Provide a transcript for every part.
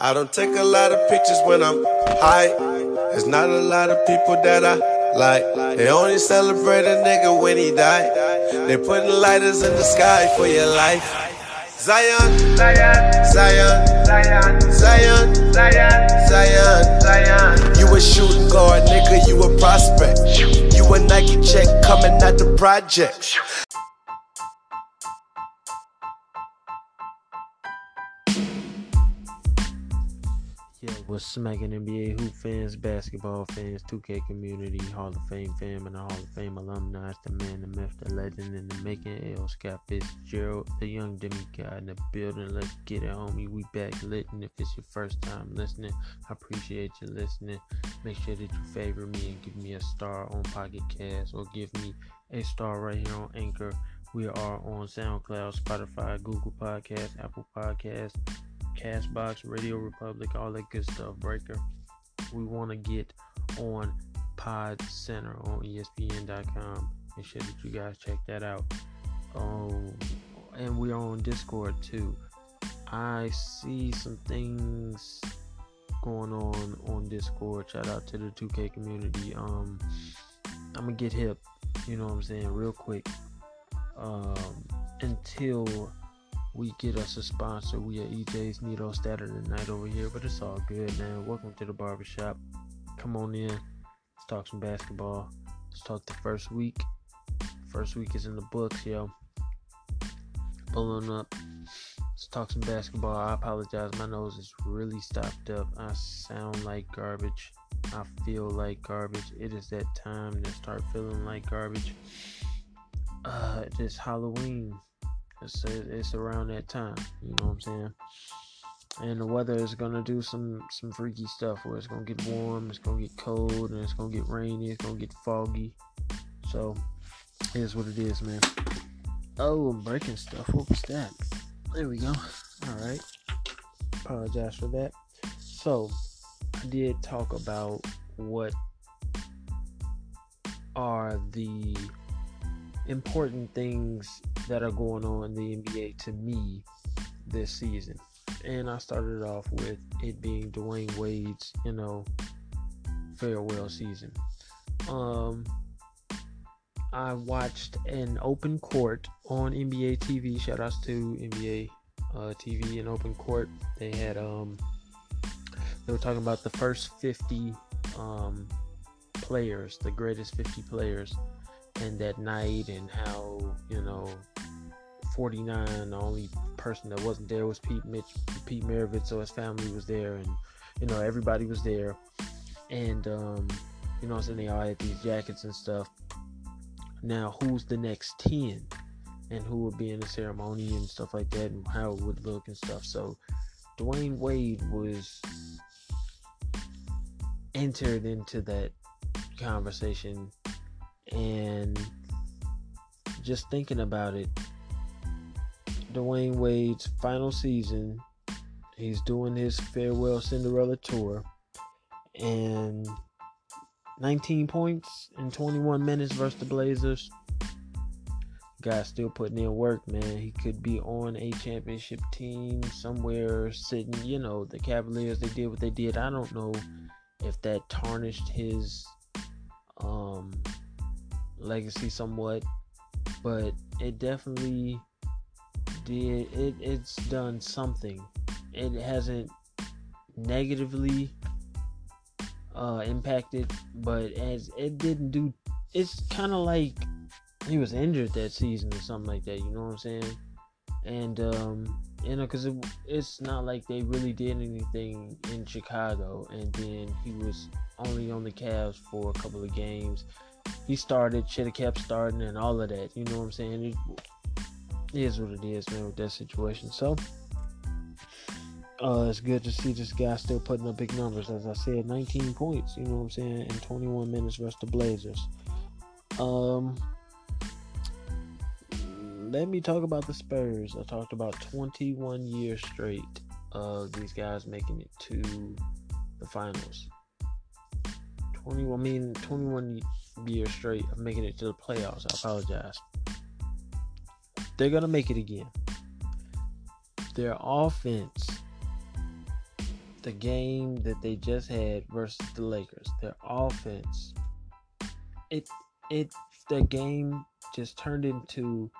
I don't take a lot of pictures when I'm high. There's not a lot of people that I like. They only celebrate a nigga when he die. They putting lighters in the sky for your life. Zion, Zion, Zion, Zion, Zion, Zion, Zion. You a shooting guard, nigga, you a prospect. You a Nike check coming out the project. What's smacking NBA hoop fans, basketball fans, 2K community, Hall of Fame fam, and the Hall of Fame alumni. It's the man, the myth, the legend, and the making. L. Scott Fitzgerald, the young demigod in the building. Let's get it, homie. We back lit. And if it's your first time listening, I appreciate you listening. Make sure that you favor me and give me a star on Pocket Cast or give me a star right here on Anchor. We are on SoundCloud, Spotify, Google Podcasts, Apple Podcasts. Castbox, Radio Republic, all that good stuff. Breaker. We want to get on Pod Center on ESPN.com. Make sure that you guys check that out. Um, and we're on Discord too. I see some things going on on Discord. Shout out to the 2K community. Um, I'm gonna get hip. You know what I'm saying, real quick. Um, until we get us a sponsor. We at EJ's Neato Saturday night over here, but it's all good, man. Welcome to the barbershop. Come on in. Let's talk some basketball. Let's talk the first week. First week is in the books, yo. Pulling up. Let's talk some basketball. I apologize. My nose is really stopped up. I sound like garbage. I feel like garbage. It is that time to start feeling like garbage. Uh, it's Halloween. It's, it's around that time, you know what I'm saying? And the weather is gonna do some some freaky stuff where it's gonna get warm, it's gonna get cold, and it's gonna get rainy, it's gonna get foggy. So here's what it is, man. Oh, I'm breaking stuff. What was that? There we go. Alright. Apologize for that. So I did talk about what are the important things that are going on in the NBA to me this season. And I started off with it being Dwyane Wade's, you know, farewell season. Um I watched an open court on NBA TV. Shout outs to NBA uh, TV and open court. They had um they were talking about the first 50 um players, the greatest 50 players that night and how you know 49 the only person that wasn't there was Pete Mitch Pete Maravich so his family was there and you know everybody was there. And um you know so they all had these jackets and stuff. Now who's the next 10 and who would be in the ceremony and stuff like that and how it would look and stuff. So Dwyane Wade was entered into that conversation and just thinking about it, Dwyane Wade's final season, he's doing his farewell Cinderella tour, and 19 points in 21 minutes versus the Blazers. Guy's still putting in work, man. He could be on a championship team somewhere sitting, you know, the Cavaliers, they did what they did. I don't know if that tarnished his um legacy somewhat, but it definitely did. It, it's done something. It hasn't negatively uh, impacted, but as it didn't do, it's kind of like he was injured that season or something like that. You know what I'm saying? And um, you know, because it, it's not like they really did anything in Chicago, and then he was only on the Cavs for a couple of games he started, should have kept starting, and all of that. You know what I'm saying? It is what it is, man, with that situation. So, uh, it's good to see this guy still putting up big numbers. As I said, 19 points, you know what I'm saying, in 21 minutes versus the Blazers. Um, let me talk about the Spurs. I talked about 21 years straight of these guys making it to the finals. 21, I mean, 21 years straight of making it to the playoffs. I apologize. They're going to make it again. Their offense the game that they just had versus the Lakers. Their offense, it it the game just turned into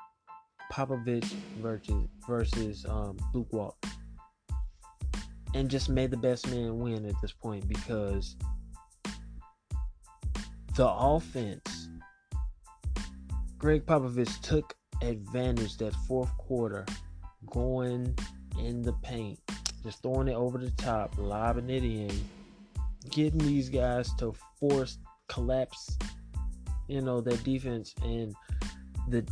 Popovich versus versus um, Luke Walton, and just made the best man win at this point because the offense. Gregg Popovich took advantage that fourth quarter, going in the paint, just throwing it over the top, lobbing it in, getting these guys to force collapse, you know, their defense and the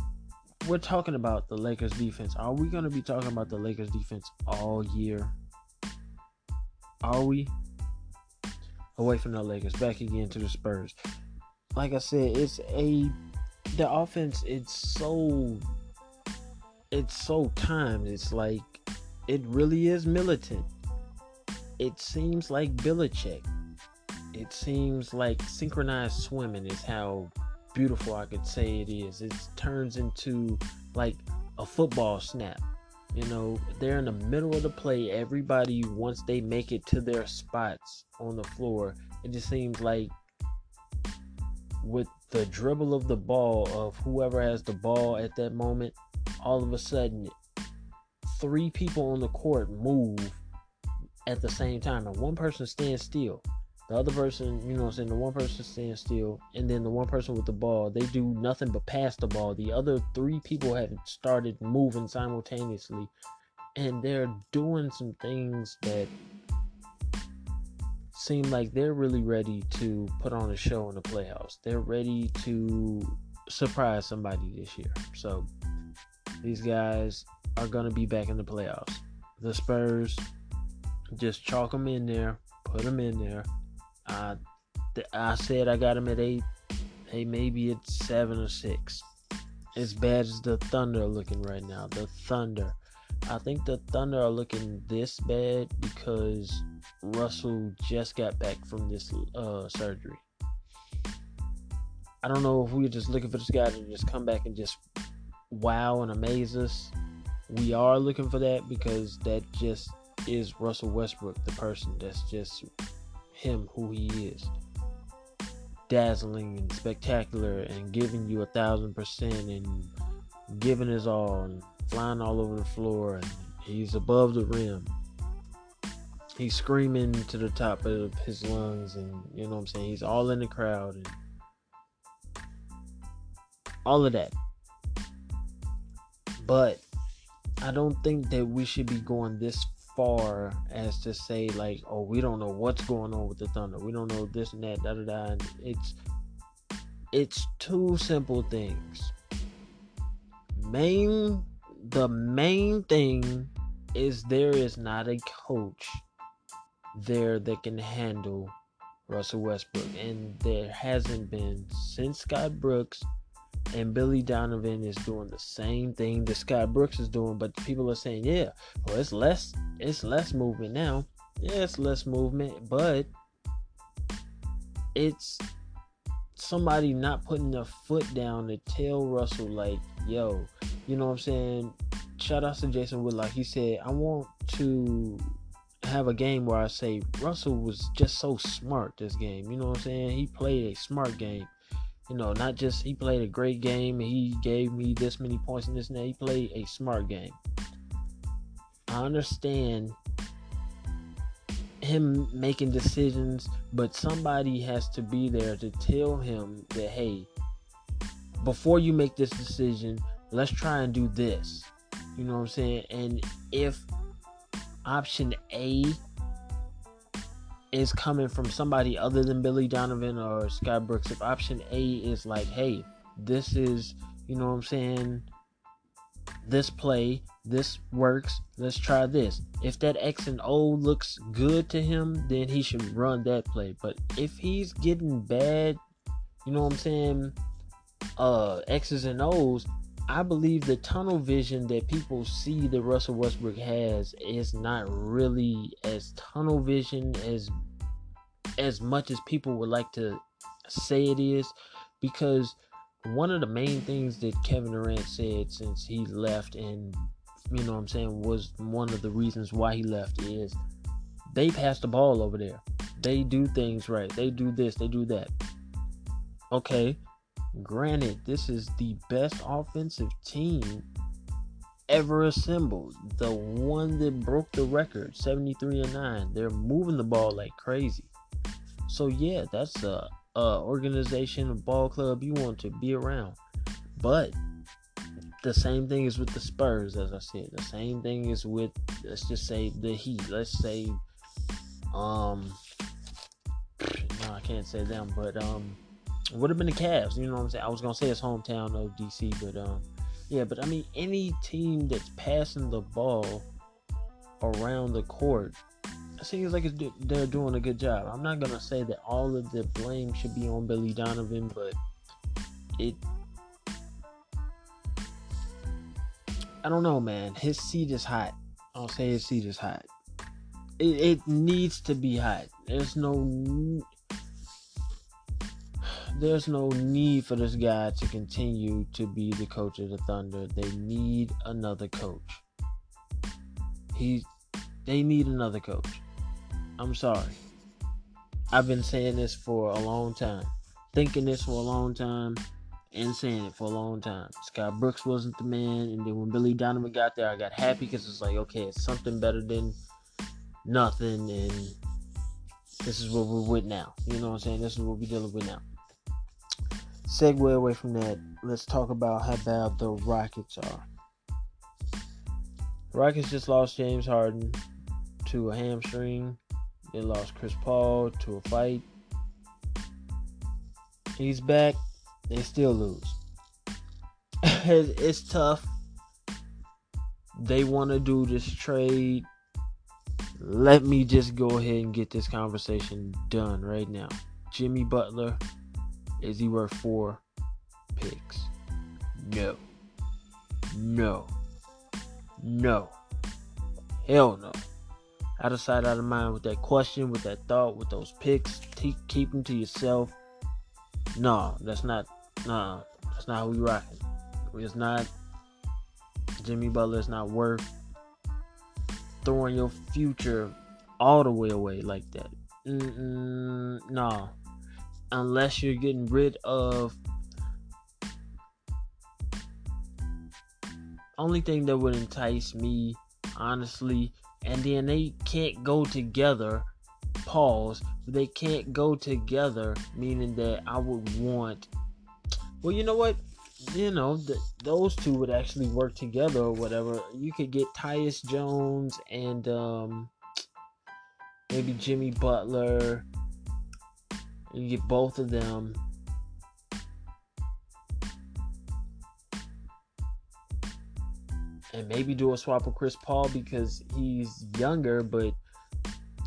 we're talking about the Lakers defense. Are we going to be talking about the Lakers defense all year? Are we? Away from the Lakers, back again to the Spurs. Like I said, it's a the offense. It's so it's so timed. It's like it really is militant. It seems like Belichick. It seems like synchronized swimming is how beautiful I could say it is. It turns into like a football snap. You know, they're in the middle of the play. Everybody, once they make it to their spots on the floor, it just seems like with the dribble of the ball of whoever has the ball at that moment, all of a sudden, three people on the court move at the same time, and one person stands still. The other person, you know I'm saying, the one person stands still, and then the one person with the ball, they do nothing but pass the ball. The other three people have started moving simultaneously, and they're doing some things that seem like they're really ready to put on a show in the playoffs. They're ready to surprise somebody this year. So these guys are going to be back in the playoffs. The Spurs just chalk them in there, put them in there I I said I got them at eight. Hey, maybe it's seven or six. As bad as the Thunder are looking right now. The Thunder. I think the Thunder are looking this bad because Russell just got back from this uh, surgery. I don't know if we are just looking for this guy to just come back and just wow and amaze us. We are looking for that because that just is Russell Westbrook, the person that's just him who he is. Dazzling and spectacular and giving you a thousand percent and giving his all and flying all over the floor and he's above the rim. He's screaming to the top of his lungs and you know what I'm saying? He's all in the crowd and all of that. But I don't think that we should be going this far as to say like, oh, we don't know what's going on with the Thunder. We don't know this and that, da da da. And it's it's two simple things. Main the main thing is there is not a coach there that can handle Russell Westbrook, and there hasn't been since Scott Brooks and Billy Donovan is doing the same thing that Scott Brooks is doing, but people are saying, yeah, well, it's less, it's less movement now. Yeah, it's less movement, but it's somebody not putting their foot down to tell Russell, like, yo, you know what I'm saying? Shout out to Jason Whitlock. He said, I want to have a game where I say Russell was just so smart this game. You know what I'm saying? He played a smart game you know, not just he played a great game he gave me this many points and this and that. He played a smart game. I understand him making decisions, but somebody has to be there to tell him that, hey, before you make this decision, let's try and do this. You know what I'm saying? And if option A is coming from somebody other than Billy Donovan or Scott Brooks, if option A is like, hey, this is, you know what I'm saying, this play, this works, let's try this. If that X and O looks good to him, then he should run that play. But if he's getting bad, you know what I'm saying, uh, X's and O's, I believe the tunnel vision that people see that Russell Westbrook has is not really as tunnel vision as as much as people would like to say it is because one of the main things that Kevin Durant said since he left and you know what I'm saying was one of the reasons why he left is They pass the ball over there. They do things right. They do this, they do that. Okay, granted, this is the best offensive team ever assembled. The one that broke the record, 73 and 9. They're moving the ball like crazy. So yeah, that's a, a organization, a ball club you want to be around. But the same thing is with the Spurs, as I said. The same thing is with let's just say the Heat. Let's say um no, I can't say them, but um would have been the Cavs, you know what I'm saying? I was gonna say it's hometown of DC, but um yeah, but I mean any team that's passing the ball around the court seems like they're doing a good job. I'm not gonna say that all of the blame should be on Billy Donovan, but it I don't know, man. His seat is hot. I'll say his seat is hot. It, it needs to be hot. There's no there's no need for this guy to continue to be the coach of the Thunder. They need another coach. He they need another coach. I'm sorry. I've been saying this for a long time. Thinking this for a long time and saying it for a long time. Scott Brooks wasn't the man, and then when Billy Donovan got there, I got happy because it's like, okay, it's something better than nothing, and this is what we're with now. You know what I'm saying? This is what we're dealing with now. Segue away from that, let's talk about how bad the Rockets are. Rockets just lost James Harden to a hamstring. They lost Chris Paul to a fight. He's back they still lose. it's tough. They want to do this trade. Let me just go ahead and get this conversation done right now. Jimmy Butler, is he worth four picks? No. No. No. Hell no. Out of sight, out of mind with that question, with that thought, with those picks. keep them to yourself. No, that's not Nah, that's not how we rocking. It's not Jimmy Butler is not worth throwing your future all the way away like that. Mm-mm, nah. Unless you're getting rid of only thing that would entice me, honestly, and then they can't go together. Pause. They can't go together, meaning that I would want well, you know what? You know, those two would actually work together or whatever. You could get Tyus Jones and um, maybe Jimmy Butler. You get both of them. And maybe do a swap with Chris Paul because he's younger, but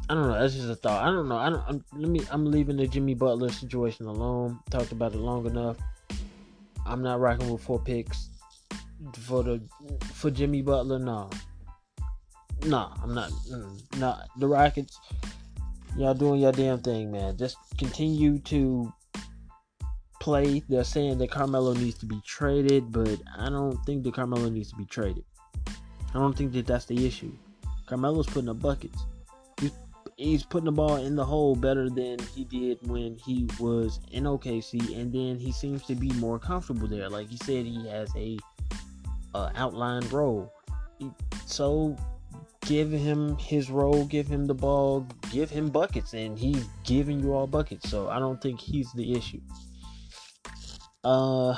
I don't know. That's just a thought. I don't know. I don't. I'm, let me. I'm leaving the Jimmy Butler situation alone. Talked about it long enough. I'm not rocking with four picks for the for Jimmy Butler. No, no, I'm not. Mm, nah, the Rockets, y'all doing your damn thing, man. Just continue to play. They're saying that Carmelo needs to be traded, but I don't think that Carmelo needs to be traded. I don't think that that's the issue. Carmelo's putting up buckets he's putting the ball in the hole better than he did when he was in OKC, and then he seems to be more comfortable there. Like he said, he has a outlined role. So give him his role, give him the ball, give him buckets, and he's giving you all buckets. So I don't think he's the issue. Uh,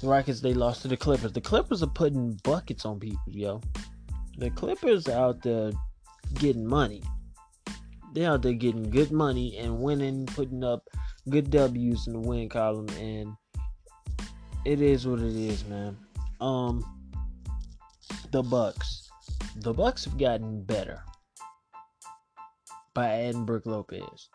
the Rockets they lost to the Clippers. The Clippers are putting buckets on people, yo. The Clippers out there getting money. They're out there getting good money and winning, putting up good W's in the win column, and it is what it is, man. Um, the Bucks, the Bucks have gotten better by adding Brook Lopez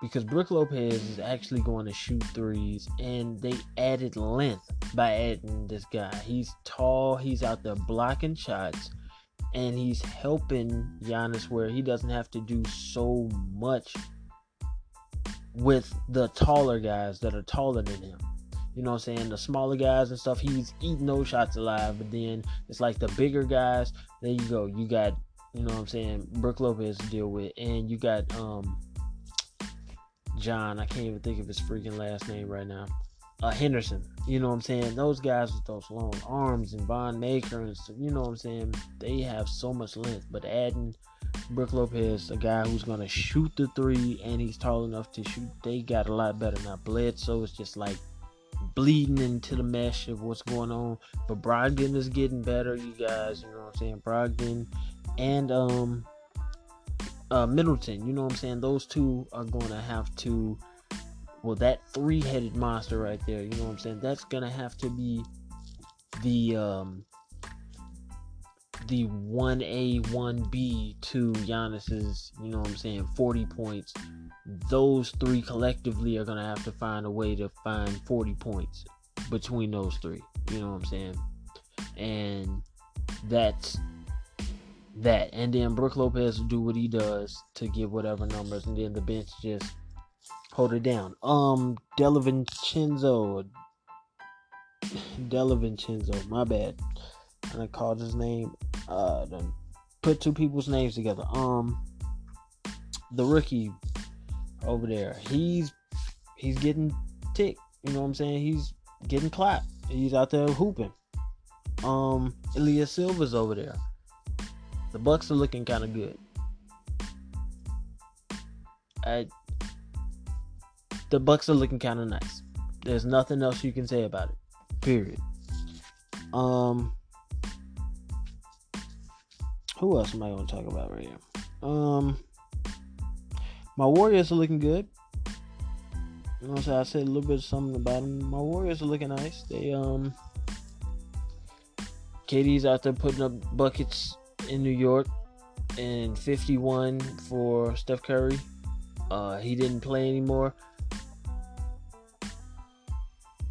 because Brook Lopez is actually going to shoot threes, and they added length by adding this guy. He's tall, he's out there blocking shots and he's helping Giannis where he doesn't have to do so much with the taller guys that are taller than him. You know what I'm saying? The smaller guys and stuff, he's eating those shots alive. But then it's like the bigger guys. There you go. You got You know what I'm saying? Brook Lopez to deal with, and you got um John. I can't even think of his freaking last name right now. Uh, Henderson. You know what I'm saying? Those guys with those long arms and Thon Maker and you know what I'm saying? They have so much length, but adding Brook Lopez, a guy who's gonna shoot the three and he's tall enough to shoot, they got a lot better now. Bledsoe is just like bleeding into the mesh of what's going on. But Brogdon is getting better, you guys. You know what I'm saying? Brogdon and um uh, Middleton. You know what I'm saying? Those two are going to have to. Well, that three-headed monster right there. You know what I'm saying? That's gonna have to be the um the 1A, 1B to Giannis's, you know what I'm saying, 40 points. Those three collectively are going to have to find a way to find 40 points between those three. You know what I'm saying? And that's that. And then Brook Lopez do what he does to get whatever numbers, and then the bench just hold it down. Um, Delavincenzo. Delavincenzo, my bad. And I called his name. Uh, put two people's names together. Um, the rookie over there, he's he's getting ticked. You know what I'm saying? He's getting clapped. He's out there hooping. Um, Ilyasova's over there. The Bucks are looking kind of good. I, the Bucks are looking kind of nice. There's nothing else you can say about it. Period. Um, who else am I going to talk about right here? Um, my Warriors are looking good. You know, I said a little bit of something about them. My Warriors are looking nice. They um, KD's out there putting up buckets in New York, and 51 for Steph Curry. Uh, he didn't play anymore.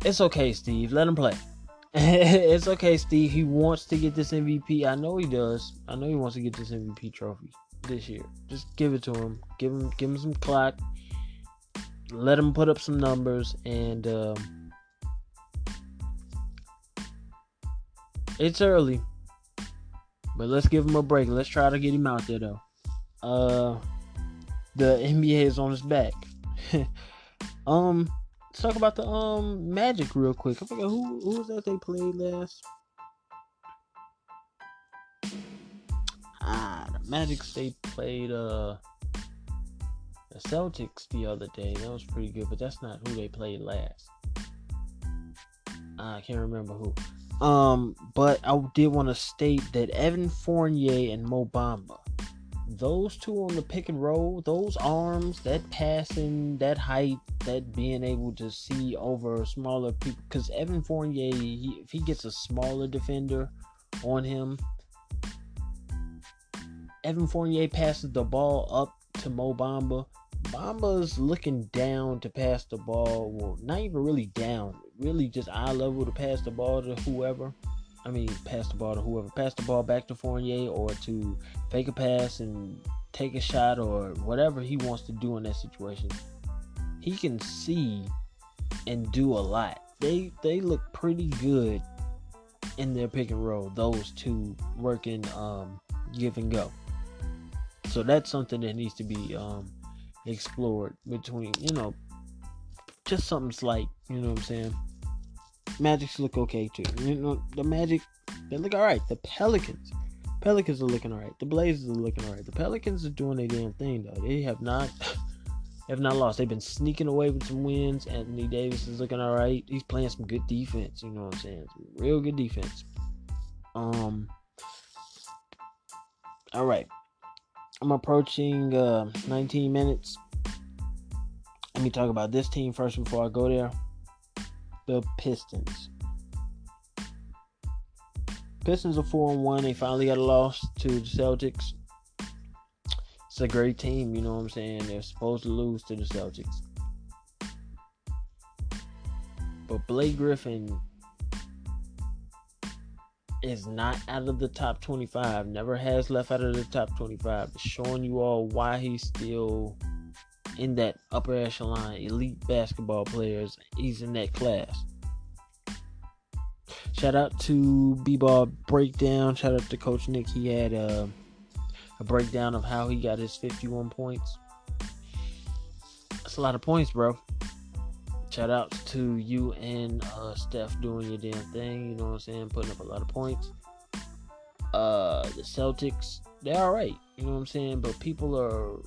It's okay, Steve. Let him play. it's okay, Steve. He wants to get this MVP. I know he does. I know he wants to get this MVP trophy this year. Just give it to him. Give him give him some clock. Let him put up some numbers and um, it's early. But let's give him a break. Let's try to get him out there though. Uh the NBA is on his back. um let's talk about the um Magic real quick. I forgot who who was that they played last. Ah, the Magic they played uh the Celtics the other day. That was pretty good, but that's not who they played last. I can't remember who. Um, but I did want to state that Evan Fournier and Mo Bamba, those two on the pick and roll, those arms, that passing, that height, that being able to see over smaller people. Because Evan Fournier, he, if he gets a smaller defender on him, Evan Fournier passes the ball up to Mo Bamba. Bamba's looking down to pass the ball. Well, not even really down really just eye level to pass the ball to whoever. I mean, pass the ball to whoever. Pass the ball back to Fournier or to fake a pass and take a shot or whatever he wants to do in that situation. He can see and do a lot. They they look pretty good in their pick and roll. Those two working um, give and go. So that's something that needs to be um, explored between you know just something slight. You know what I'm saying? Magics look okay too. You know, the Magic, they look alright. The Pelicans, Pelicans are looking alright. The Blazers are looking alright. The Pelicans are doing their damn thing though. They have not have not lost. They've been sneaking away with some wins. Anthony Davis is looking alright. He's playing some good defense. You know what I'm saying? Some real good defense. Um. All right. I'm approaching uh, 19 minutes. Let me talk about this team first before I go there the Pistons. Pistons are four and one. They finally got a loss to the Celtics. It's a great team, you know what I'm saying? They're supposed to lose to the Celtics. But Blake Griffin is not out of the top 25. Never has left out of the top 25. showing you all why he's still in that upper echelon elite basketball players. He's in that class. Shout out to B-Ball Breakdown. Shout out to Coach Nick. He had a, a breakdown of how he got his 51 points. That's a lot of points, bro. Shout out to you and uh, Steph doing your damn thing. You know what I'm saying? Putting up a lot of points. Uh, the Celtics, they're all right. You know what I'm saying? But people are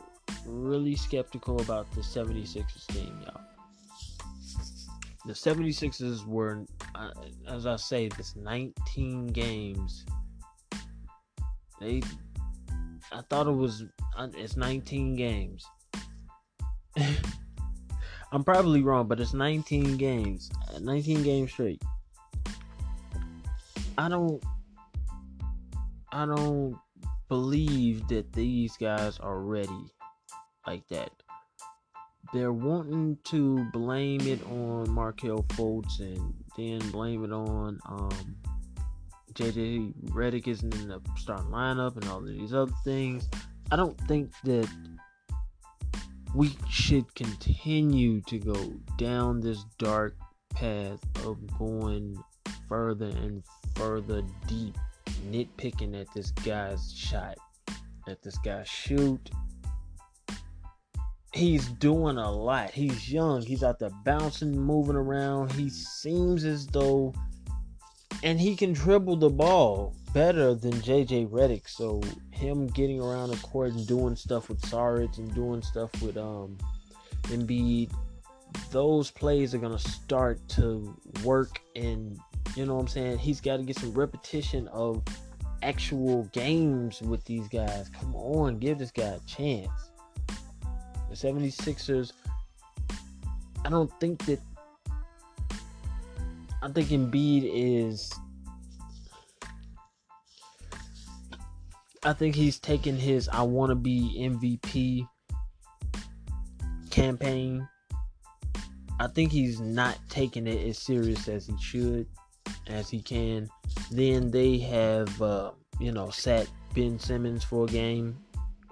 really skeptical about the 76ers team, y'all. The 76ers were, uh, as I say, this 19 games. They, I thought it was, uh, it's 19 games. I'm probably wrong, but it's 19 games. 19 games straight. I don't I don't believe that these guys are ready like that. They're wanting to blame it on Markelle Fultz and then blame it on um, JJ Redick isn't in the starting lineup and all of these other things. I don't think that we should continue to go down this dark path of going further and further deep, nitpicking at this guy's shot, at this guy's shoot. He's doing a lot. He's young. He's out there bouncing, moving around. He seems as though, and he can dribble the ball better than JJ Redick. So him getting around the court and doing stuff with Saric and doing stuff with um Embiid, those plays are gonna start to work and you know what I'm saying? He's got to get some repetition of actual games with these guys. Come on, give this guy a chance. The 76ers, I don't think that I think Embiid is I think he's taking his I want to be MVP campaign. I think he's not taking it as serious as he should, as he can. Then they have, uh, you know, sat Ben Simmons for a game.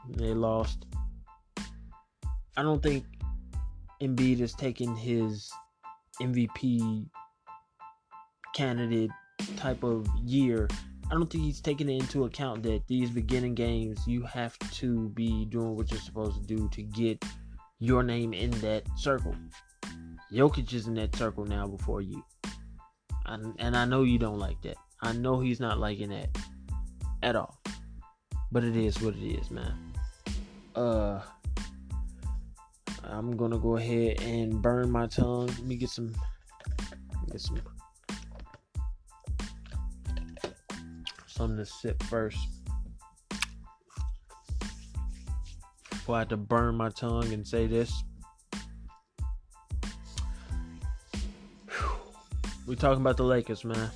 They lost. I don't think Embiid is taking his MVP candidate type of year I don't think he's taking into account that these beginning games you have to be doing what you're supposed to do to get your name in that circle. Jokic is in that circle now before you. And, and I know you don't like that. I know he's not liking that at all. But it is what it is, man. Uh I'm gonna go ahead and burn my tongue. Let me get some get some something to sip first. Before I have to burn my tongue and say this. We're talking about the Lakers, man.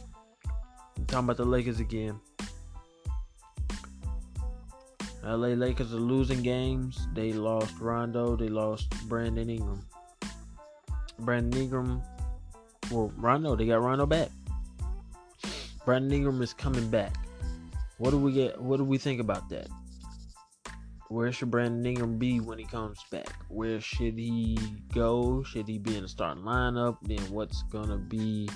We talking about the Lakers again. LA Lakers are losing games. They lost Rondo. They lost Brandon Ingram. Brandon Ingram. Well, Rondo. They got Rondo back. Brandon Ingram is coming back. What do we get? What do we think about that? Where should Brandon Ingram be when he comes back? Where should he go? Should he be in the starting lineup? Then what's gonna be?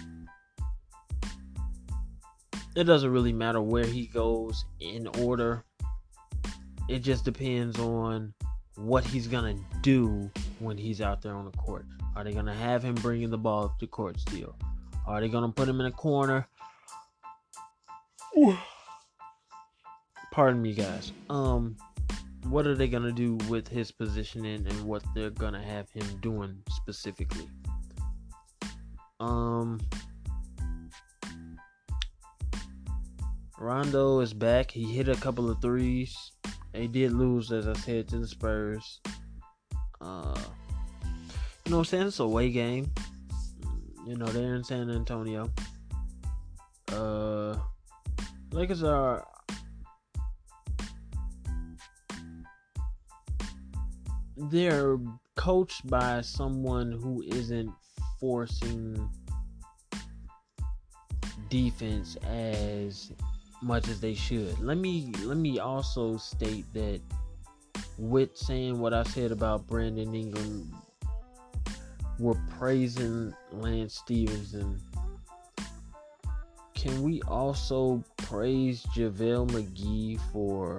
It doesn't really matter where he goes in order. It just depends on what he's gonna do when he's out there on the court. Are they gonna have him bringing the ball up the court still? Are they gonna put him in a corner? Pardon me guys um what are they gonna do with his positioning and what they're gonna have him doing specifically um Rondo is back. He hit a couple of threes. They did lose, as I said, to the Spurs. Uh, you know what I'm saying? It's a away game. You know, they're in San Antonio. Uh, Lakers are they're coached by someone who isn't forcing defense as much as they should. Let me let me also state that with saying what I said about Brandon Ingram, we're praising Lance Stephenson. Can we also praise JaVale McGee for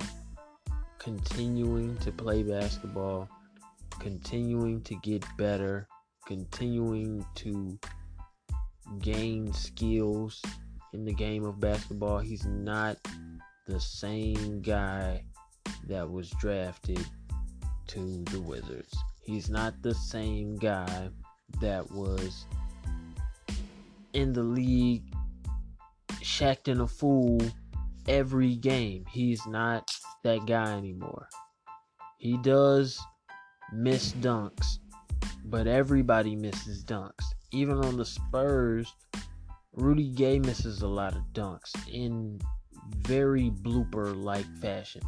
continuing to play basketball, continuing to get better, continuing to gain skills in the game of basketball. He's not the same guy that was drafted to the Wizards. He's not the same guy that was in the league Shaqtin' a Fool every game. He's not that guy anymore. He does miss dunks, but everybody misses dunks. Even on the Spurs, Rudy Gay misses a lot of dunks in very blooper like fashion.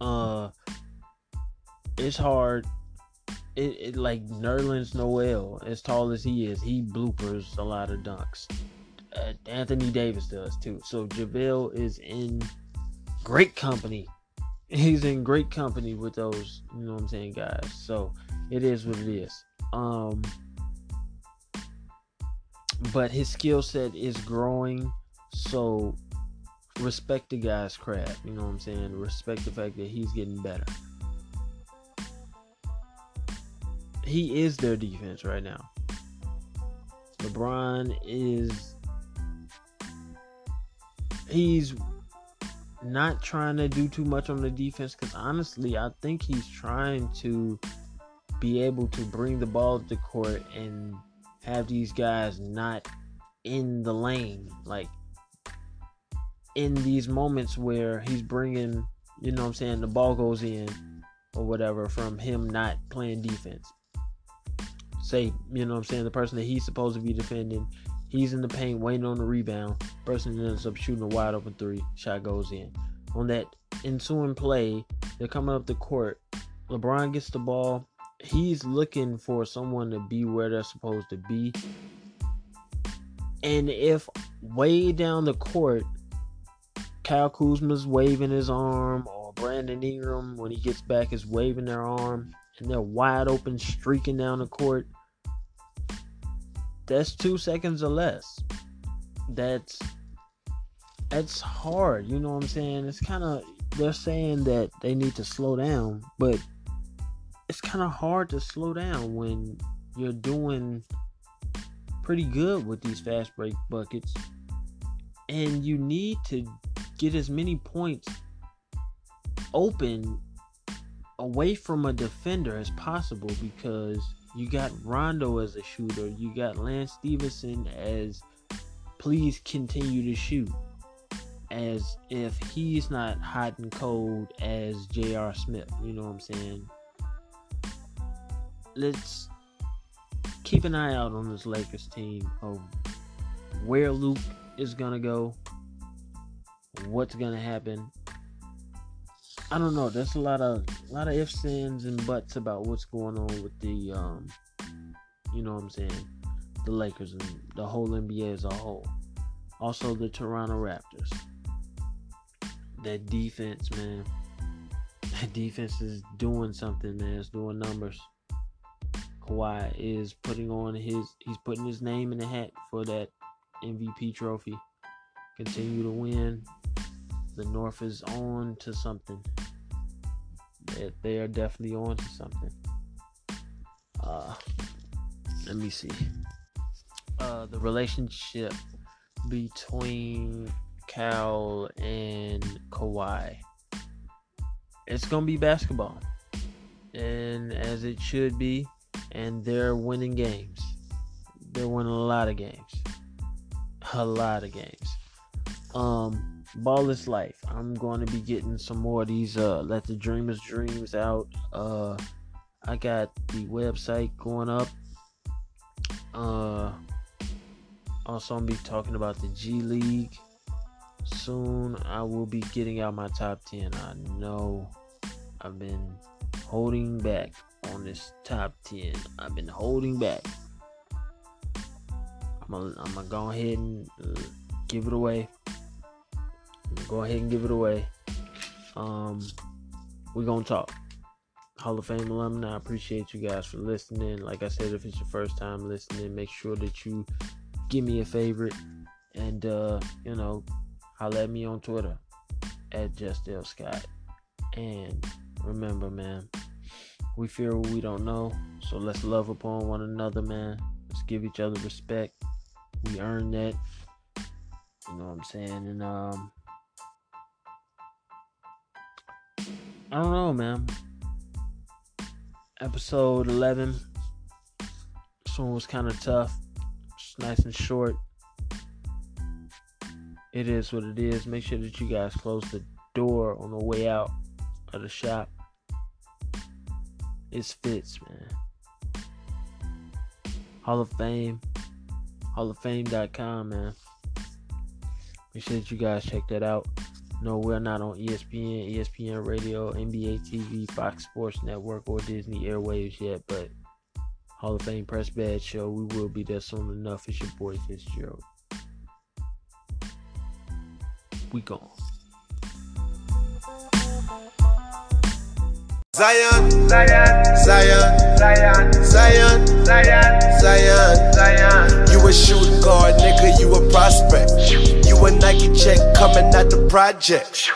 Uh it's hard. It, it like Nerlens Noel, as tall as he is, he bloopers a lot of dunks. Uh, Anthony Davis does too. So JaVale is in great company. He's in great company with those, you know what I'm saying, guys. So it is what it is. Um but his skill set is growing. So respect the guy's craft. You know what I'm saying? Respect the fact that he's getting better. He is their defense right now. LeBron is. He's not trying to do too much on the defense because honestly, I think he's trying to be able to bring the ball to court and have these guys not in the lane. Like in these moments where he's bringing, you know I'm saying, the ball goes in or whatever from him not playing defense. Say, you know I'm saying, the person that he's supposed to be defending, he's in the paint waiting on the rebound. Person ends up shooting a wide open three, shot goes in. On that ensuing play, they're coming up the court. LeBron gets the ball, he's looking for someone to be where they're supposed to be. And if way down the court, Kyle Kuzma's waving his arm, or Brandon Ingram, when he gets back, is waving their arm, and they're wide open, streaking down the court, that's two seconds or less. That's that's hard. You know what I'm saying? It's kind of they're saying that they need to slow down, but it's kind of hard to slow down when you're doing pretty good with these fast break buckets. And you need to get as many points open away from a defender as possible because you got Rondo as a shooter, you got Lance Stephenson as please continue to shoot. As if he's not hot and cold as J.R. Smith, you know what I'm saying? let's keep an eye out on this Lakers team of where Luke is gonna go, what's gonna happen. I don't know. There's a lot of a lot of ifs, ands, and buts about what's going on with the um, you know what I'm saying, the Lakers and the whole NBA as a whole. Also the Toronto Raptors. That defense, man. That defense is doing something, man. It's doing numbers. Kawhi is putting on his he's putting his name in the hat for that MVP trophy. Continue to win. The North is on to something. They, they are definitely on to something. Uh, let me see. Uh, the relationship between Cal and Kawhi. It's gonna be basketball, and as it should be and they're winning games. They're winning a lot of games. A lot of games. Um, Ball is Life. I'm going to be getting some more of these uh Let the Dreamers Dreams out. Uh I got the website going up. Uh also I'm be talking about the G League soon. I will be getting out my top 10. I know I've been holding back on this top 10. I've been holding back. I'm gonna, go ahead and uh, give it away. Go ahead and give it away. Um, we're gonna talk. Hall of Fame alumni, I appreciate you guys for listening. Like I said, if it's your first time listening, make sure that you give me a favorite and uh, you know, holler at me on Twitter at Just L Scott. And remember, man, we fear what we don't know. So let's love upon one another, man. Let's give each other respect. We earn that. You know what I'm saying? And um I don't know, man. Episode 11. This one was kind of tough. It's nice and short. It is what it is. Make sure that you guys close the door on the way out of the shop. It's Fitz, man. Hall of Fame. HallOfFame.com, man. Make sure that you guys check that out. No, we're not on ESPN, ESPN Radio, NBA TV, Fox Sports Network, or Disney Airwaves yet, but Hall of Fame Press Badge Show, we will be there soon enough. It's your boy Fitzgerald. We gone. Zion, Zion, Zion, Zion, Zion, Zion, Zion, Zion. You a shooting guard, nigga, you a prospect. You a Nike check coming out the project.